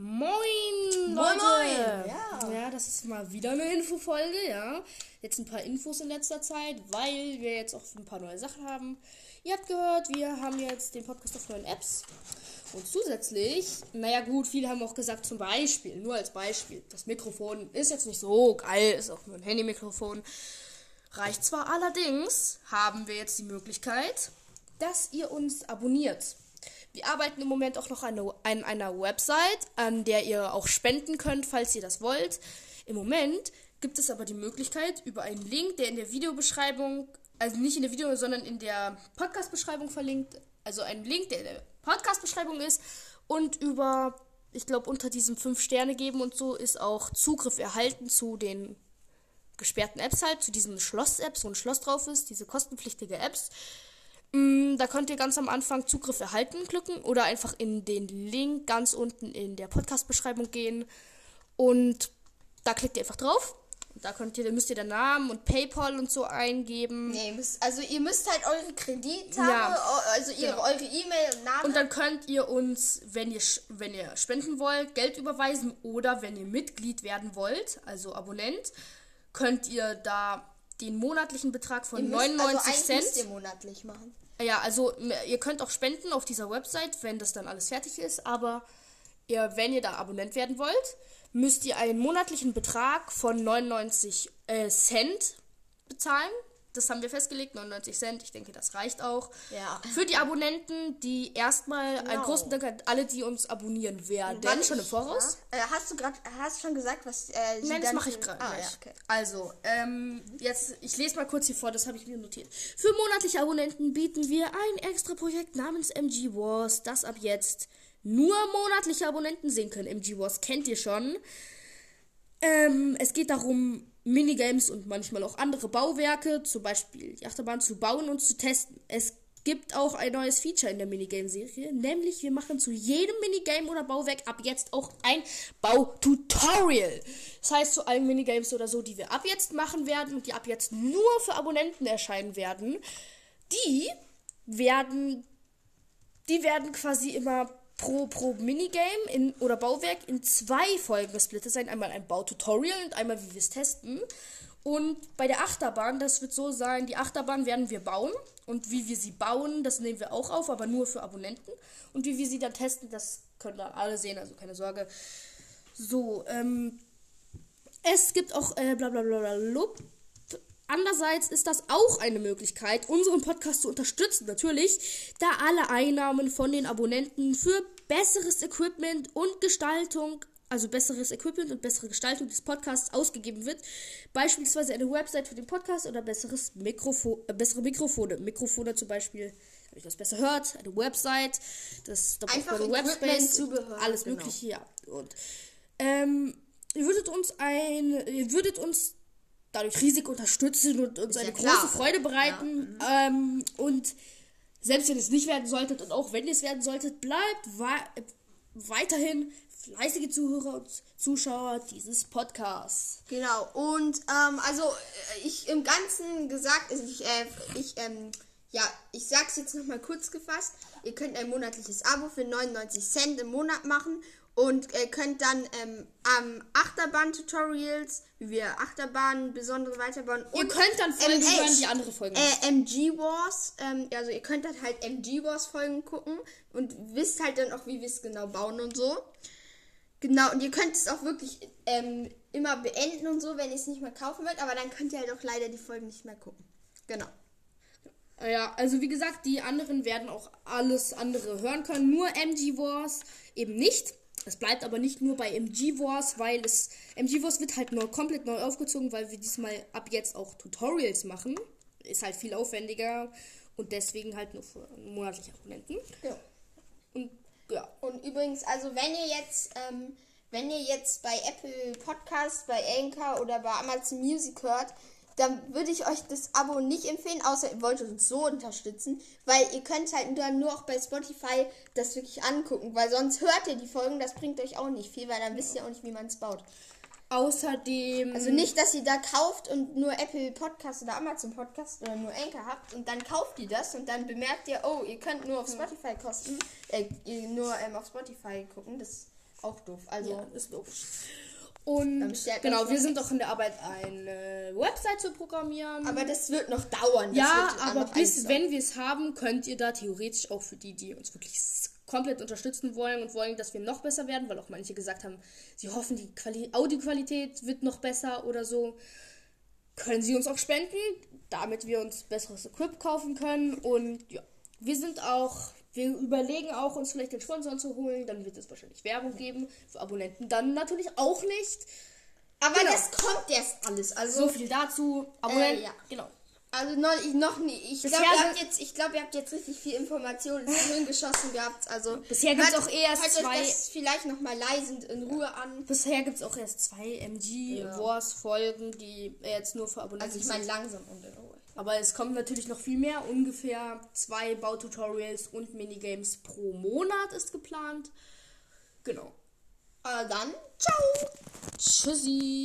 Moin, Moin, Leute! moin, ja. ja, das ist mal wieder eine Infofolge, ja. Jetzt ein paar Infos in letzter Zeit, weil wir jetzt auch ein paar neue Sachen haben. Ihr habt gehört, wir haben jetzt den Podcast auf neuen Apps. Und zusätzlich, naja gut, viele haben auch gesagt, zum Beispiel, nur als Beispiel, das Mikrofon ist jetzt nicht so geil, ist auch nur ein Handymikrofon. Reicht zwar allerdings, haben wir jetzt die Möglichkeit, dass ihr uns abonniert. Wir arbeiten im Moment auch noch an, an einer Website, an der ihr auch spenden könnt, falls ihr das wollt. Im Moment gibt es aber die Möglichkeit, über einen Link, der in der Videobeschreibung, also nicht in der Video, sondern in der Podcast-Beschreibung verlinkt, also ein Link, der in der Podcast-Beschreibung ist und über, ich glaube, unter diesem 5 Sterne geben und so ist auch Zugriff erhalten zu den gesperrten Apps halt, zu diesen Schloss-Apps, wo ein Schloss drauf ist, diese kostenpflichtige Apps. Mm, Da könnt ihr ganz am Anfang Zugriff erhalten klicken oder einfach in den Link ganz unten in der Podcast-Beschreibung gehen und da klickt ihr einfach drauf. Da könnt ihr, müsst ihr den Namen und PayPal und so eingeben. Nee, ihr müsst, also ihr müsst halt eure Kredittage, Ja. also ihre, Genau. eure E-Mail und Namen. Und dann könnt ihr uns, wenn ihr, wenn ihr spenden wollt, Geld überweisen oder wenn ihr Mitglied werden wollt, also Abonnent, könnt ihr da den monatlichen Betrag von Ihr müsst- 99 also Cent. müsst ihr monatlich machen. Ja, also ihr könnt auch spenden auf dieser Website, wenn das dann alles fertig ist, aber ihr, wenn ihr da Abonnent werden wollt, müsst ihr einen monatlichen Betrag von 99 äh, Cent bezahlen. Das haben wir festgelegt, 99 Cent. Ich denke, das reicht auch. Ja. Für die Abonnenten, die erstmal einen Genau. großen Dank an alle, die uns abonnieren werden. Wann schon im Voraus. Ja. Äh, hast du gerade, hast schon gesagt, was äh, Nein, das dann mache ich gerade Ah, ja, okay. Also, ähm, jetzt, ich lese mal kurz hier vor, das habe ich mir notiert. Für monatliche Abonnenten bieten wir ein extra Projekt namens MG Wars, das ab jetzt nur monatliche Abonnenten sehen können. MG Wars kennt ihr schon. Ähm, es geht darum, Minigames und manchmal auch andere Bauwerke, zum Beispiel die Achterbahn, zu bauen und zu testen. Es gibt auch ein neues Feature in der Minigame-Serie, nämlich wir machen zu jedem Minigame oder Bauwerk ab jetzt auch ein Baututorial. Das heißt, zu allen Minigames oder so, die wir ab jetzt machen werden und die ab jetzt nur für Abonnenten erscheinen werden, die werden die werden quasi immer pro, pro Minigame in, oder Bauwerk in zwei Folgen gesplittet sein. Einmal ein Baututorial und einmal, wie wir es testen. Und bei der Achterbahn, das wird so sein, die Achterbahn werden wir bauen. Und wie wir sie bauen, das nehmen wir auch auf, aber nur für Abonnenten. Und wie wir sie dann testen, das können dann alle sehen, also keine Sorge. So, ähm, es gibt auch äh, bla bla bla bla. Andererseits ist das auch eine Möglichkeit, unseren Podcast zu unterstützen, natürlich, da alle Einnahmen von den Abonnenten für besseres Equipment und Gestaltung, also besseres Equipment und bessere Gestaltung des Podcasts ausgegeben wird. Beispielsweise eine Website für den Podcast oder besseres Mikrofo äh, bessere Mikrofone. Mikrofone zum Beispiel, damit ihr das besser hört, eine Website, das Equipment, Webspace, Zubehör, alles genau. mögliche, ja. Und ähm, ihr würdet uns ein, ihr würdet uns dadurch riesig unterstützen und uns eine ja große Freude bereiten. Ähm, und selbst wenn ihr es nicht werden solltet und auch wenn ihr es werden solltet, bleibt wa weiterhin fleißige Zuhörer und Zuschauer dieses Podcasts. Genau, und ähm, also äh, ich im Ganzen gesagt, also ich, äh, ich, ähm, ja, ich sag's jetzt nochmal kurz gefasst. Ihr könnt ein monatliches Abo für 99 Cent im Monat machen und äh, könnt dann ähm, am Achterbahn-Tutorials, wie wir Achterbahnen besondere weiterbauen. Ihr und könnt dann Folgen MH, hören, die andere Folgen Äh, MG Wars, ähm, also ihr könnt dann halt MG Wars Folgen gucken und wisst halt dann auch, wie wir es genau bauen und so. Genau, und ihr könnt es auch wirklich ähm, immer beenden und so, wenn ihr es nicht mehr kaufen wollt, aber dann könnt ihr halt auch leider die Folgen nicht mehr gucken. Genau. Ja, also wie gesagt, die anderen werden auch alles andere hören können. Nur MG Wars eben nicht. Es bleibt aber nicht nur bei MG Wars, weil es MG Wars wird halt neu, komplett neu aufgezogen, weil wir diesmal ab jetzt auch Tutorials machen. Ist halt viel aufwendiger und deswegen halt nur für monatliche Abonnenten. Ja. Und ja, Und übrigens, also wenn ihr jetzt, ähm, wenn ihr jetzt bei Apple Podcast, bei Anchor oder bei Amazon Music hört, dann würde ich euch das Abo nicht empfehlen, außer ihr wollt uns so unterstützen, weil ihr könnt halt dann nur auch bei Spotify das wirklich angucken, weil sonst hört ihr die Folgen, das bringt euch auch nicht viel, weil dann wisst ihr auch nicht, wie man es baut. außerdem Also nicht, dass ihr da kauft und nur Apple Podcast oder Amazon Podcast oder nur Anchor habt und dann kauft ihr das und dann bemerkt ihr, oh, ihr könnt nur auf Spotify kosten, äh, nur ähm, auf Spotify gucken. Das auch doof. Also, Ja, ist logisch. Und stellt genau, euch wir sind auch in der Arbeit, eine Website zu programmieren. aber das wird noch dauern. Ja, aber bis wenn wir es haben, könnt ihr da theoretisch auch für die, die uns wirklich komplett unterstützen wollen und wollen, dass wir noch besser werden, weil auch manche gesagt haben, sie hoffen, die Quali Audioqualität wird noch besser oder so, können sie uns auch spenden, damit wir uns besseres Equip kaufen können. Und ja, wir sind auch, wir überlegen auch, uns vielleicht den Sponsoren zu holen. Dann wird es wahrscheinlich Werbung geben. Für Abonnenten dann natürlich auch nicht. Aber Genau. das kommt erst alles. Also, So viel dazu. Abonnenten, ja. genau. also noch, ich, noch nie. Ich glaube, ihr, jetzt- ich glaub, ihr habt jetzt richtig viel Informationen ins Hirn geschossen gehabt. Also, Bisher gibt's hört- auch erst euch zwei- das vielleicht nochmal leise in Ruhe an. Bisher gibt es auch erst zwei MG Ja. Wars Folgen, die jetzt nur für Abonnenten Also, ich meine langsam und in Ruhe. Aber es kommen natürlich noch viel mehr. Ungefähr zwei Baututorials und Minigames pro Monat ist geplant. Genau. Äh, dann, ciao! Tschüssi.